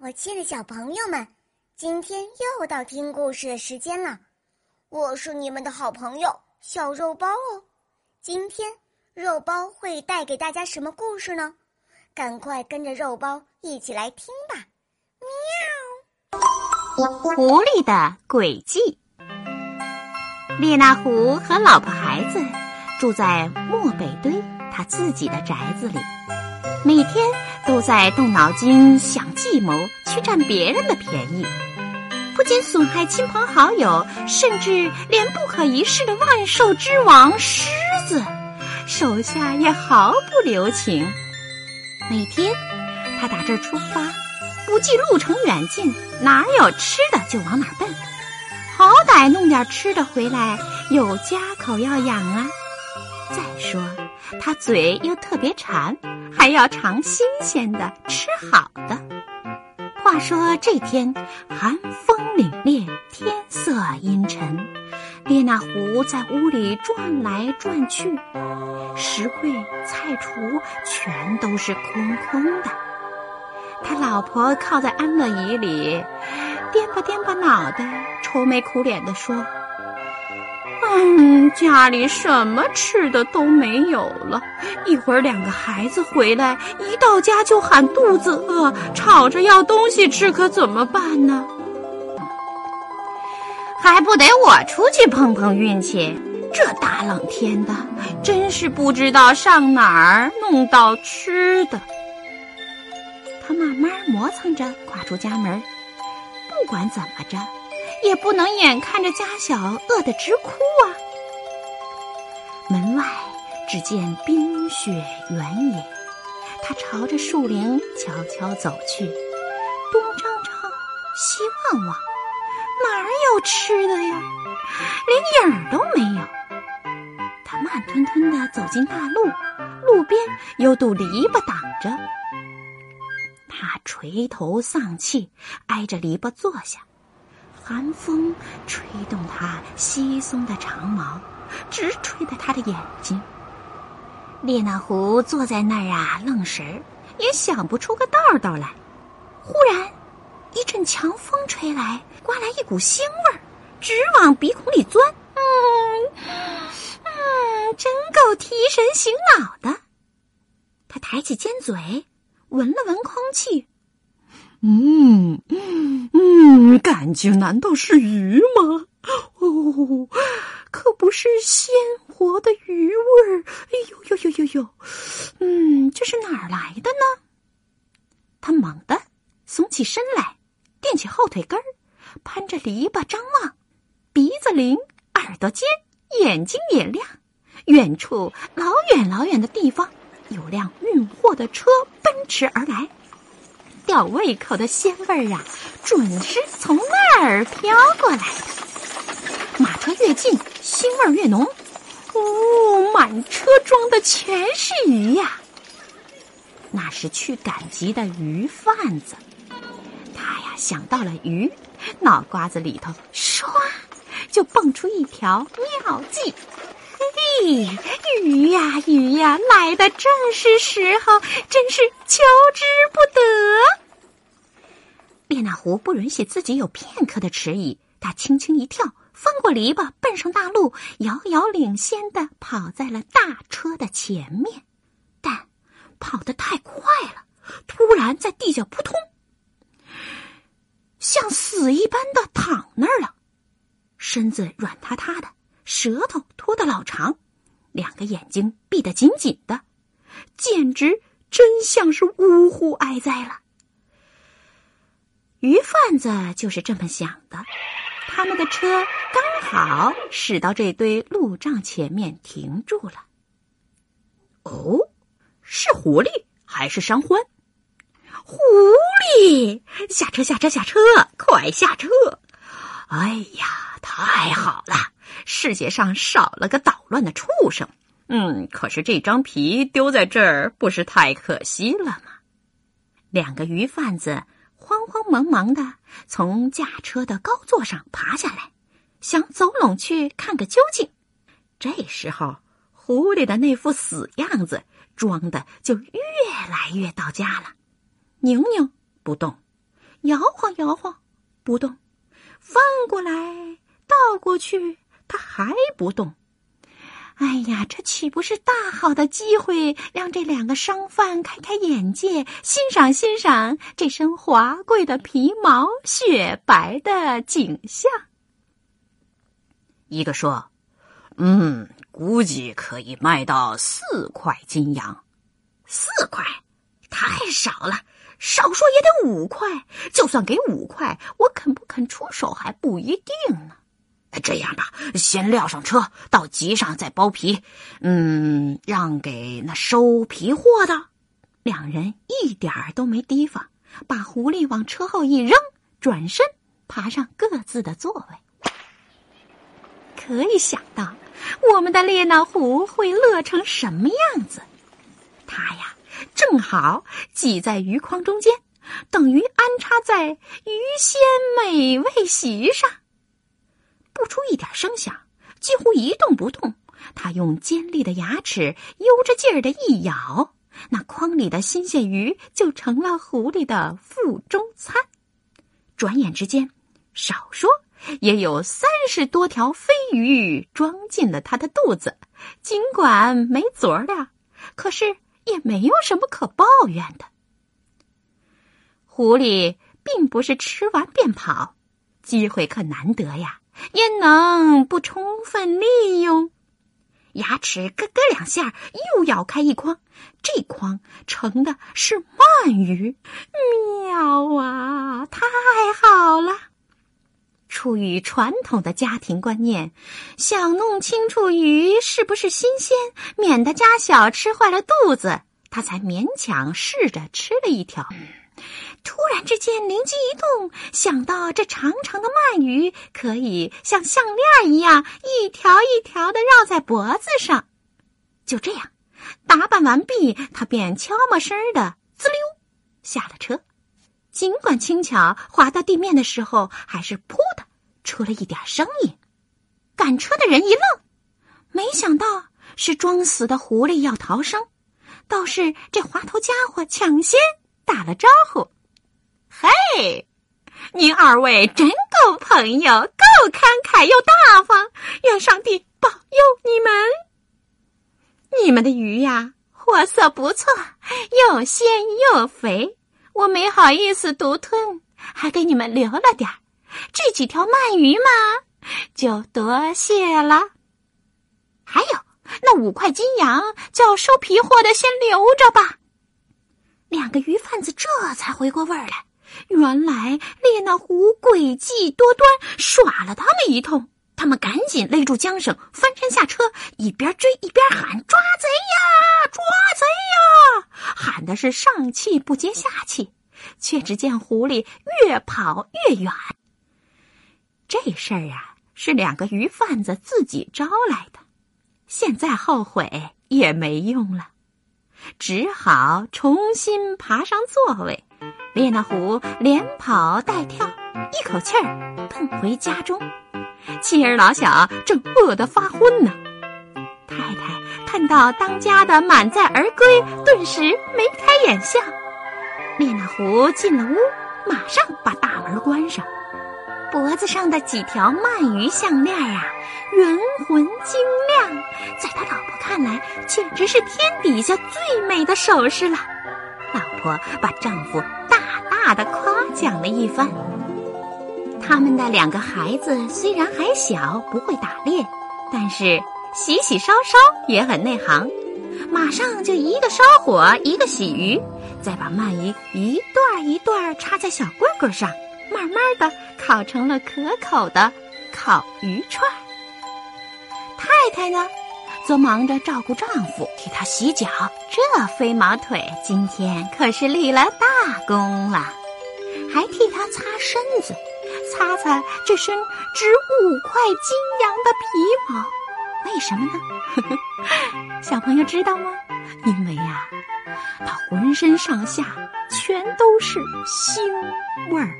我亲爱的小朋友们，今天又到听故事的时间了。我是你们的好朋友小肉包哦。今天肉包会带给大家什么故事呢？赶快跟着肉包一起来听吧！喵。狐狸的诡计。列那狐和老婆孩子住在漠北堆他自己的宅子里，每天。都在动脑筋想计谋去占别人的便宜，不仅损害亲朋好友，甚至连不可一世的万兽之王狮子，手下也毫不留情。每天他打这儿出发，不计路程远近，哪儿有吃的就往哪儿奔，好歹弄点吃的回来，有家口要养啊。再说他嘴又特别馋。还要尝新鲜的，吃好的。话说这天寒风凛冽，天色阴沉，列那狐在屋里转来转去，石柜、菜橱全都是空空的。他老婆靠在安乐椅里，颠吧颠吧脑袋，愁眉苦脸地说。嗯，家里什么吃的都没有了。一会儿两个孩子回来，一到家就喊肚子饿，吵着要东西吃，可怎么办呢？还不得我出去碰碰运气？这大冷天的，真是不知道上哪儿弄到吃的。他慢慢磨蹭着跨出家门，不管怎么着。也不能眼看着家小饿得直哭啊！门外只见冰雪原野，他朝着树林悄悄走去，东张张，西望望，哪儿有吃的呀？连影儿都没有。他慢吞吞地走进大路，路边有堵篱笆挡着，他垂头丧气，挨着篱笆坐下。寒风吹动他稀松的长毛，直吹得他的眼睛。列那狐坐在那儿啊，愣神儿，也想不出个道道来。忽然，一阵强风吹来，刮来一股腥味儿，直往鼻孔里钻。嗯嗯，真够提神醒脑的。他抬起尖嘴，闻了闻空气。嗯嗯嗯，感情难道是鱼吗？哦，可不是鲜活的鱼味儿！哎呦呦呦呦呦！嗯，这是哪儿来的呢？他猛地耸起身来，垫起后腿根儿，攀着篱笆张望，鼻子灵，耳朵尖，眼睛也亮。远处老远老远的地方，有辆运货的车奔驰而来。吊胃口的鲜味儿啊，准是从那儿飘过来的。马车越近，腥味越浓。哦，满车装的全是鱼呀！那是去赶集的鱼贩子。他呀想到了鱼，脑瓜子里头唰就蹦出一条妙计。嘿，鱼呀鱼呀，来的正是时候，真是求之不得。列那狐不允许自己有片刻的迟疑，他轻轻一跳，翻过篱笆，奔上大路，遥遥领先的跑在了大车的前面。但跑得太快了，突然在地下扑通，像死一般的躺那儿了，身子软塌塌的。舌头拖得老长，两个眼睛闭得紧紧的，简直真像是呜呼哀哉了。鱼贩子就是这么想的，他们的车刚好驶到这堆路障前面停住了。哦，是狐狸还是山獾？狐狸，下车，下车，下车，快下车！哎呀，太好了！世界上少了个捣乱的畜生，嗯，可是这张皮丢在这儿不是太可惜了吗？两个鱼贩子慌慌忙忙的从驾车的高座上爬下来，想走拢去看个究竟。这时候，狐狸的那副死样子装的就越来越到家了，宁宁不动，摇晃摇晃，不动；翻过来倒过去，他还不动。哎呀，这岂不是大好的机会，让这两个商贩开开眼界，欣赏欣赏这身华贵的皮毛、雪白的景象？一个说：“嗯，估计可以卖到四块金洋。四块，太少了，少说也得五块。就算给五块，我肯不肯出手还不一定呢。这样吧，先撂上车，到集上再剥皮。嗯，让给那收皮货的。”两人一点儿都没提防，把狐狸往车后一扔，转身爬上各自的座位。可以想到，我们的列那狐会乐成什么样子。他呀，正好挤在鱼筐中间，等于安插在鱼鲜美味席上，不出一点声响，几乎一动不动。他用尖利的牙齿悠着劲儿的一咬，那筐里的新鲜鱼就成了狐狸的腹中餐。转眼之间，少说。也有三十多条飞鱼装进了他的肚子，尽管没佐料，可是也没有什么可抱怨的。狐狸并不是吃完便跑，机会可难得呀，焉能不充分利用？牙齿咯咯两下，又咬开一筐，这筐盛的是鳗鱼，妙啊！太好了。出于传统的家庭观念，想弄清楚鱼是不是新鲜，免得家小吃坏了肚子，他才勉强试着吃了一条。突然之间灵机一动，想到这长长的鳗鱼可以像项链一样一条一条的绕在脖子上。就这样，打扮完毕，他便悄没声的滋溜下了车。尽管轻巧，滑到地面的时候还是扑的出了一点声音。赶车的人一愣，没想到是装死的狐狸要逃生，倒是这滑头家伙抢先打了招呼：“嘿，您二位真够朋友，够慷慨又大方，愿上帝保佑你们。你们的鱼呀，货色不错，又鲜又肥。”我没好意思独吞，还给你们留了点儿。这几条鳗鱼嘛，就多谢了。还有那五块金洋，叫收皮货的先留着吧。两个鱼贩子这才回过味儿来，原来列那狐诡计多端，耍了他们一通。他们赶紧勒住缰绳，翻身下车，一边追一边喊：“抓贼呀，抓贼呀！”喊的是上气不接下气，却只见狐狸越跑越远。这事儿啊，是两个鱼贩子自己招来的，现在后悔也没用了，只好重新爬上座位。列那狐连跑带跳，一口气儿奔回家中。妻儿老小正饿得发昏呢。太太看到当家的满载而归，顿时眉开眼笑。列那狐进了屋，马上把大门关上。脖子上的几条鳗鱼项链啊，圆浑晶亮，在他老婆看来，简直是天底下最美的首饰了。老婆把丈夫大的夸奖了一番。他们的两个孩子虽然还小，不会打猎，但是洗洗烧烧也很内行。马上就一个烧火，一个洗鱼，再把鳗鱼一段一段插在小棍棍上，慢慢的烤成了可口的烤鱼串。太太呢，则忙着照顾丈夫，替他洗脚。这飞毛腿今天可是立了大功了，还替他擦身子。擦擦这身值五块金洋的皮毛，为什么呢？小朋友知道吗？因为呀，他浑身上下全都是腥味儿。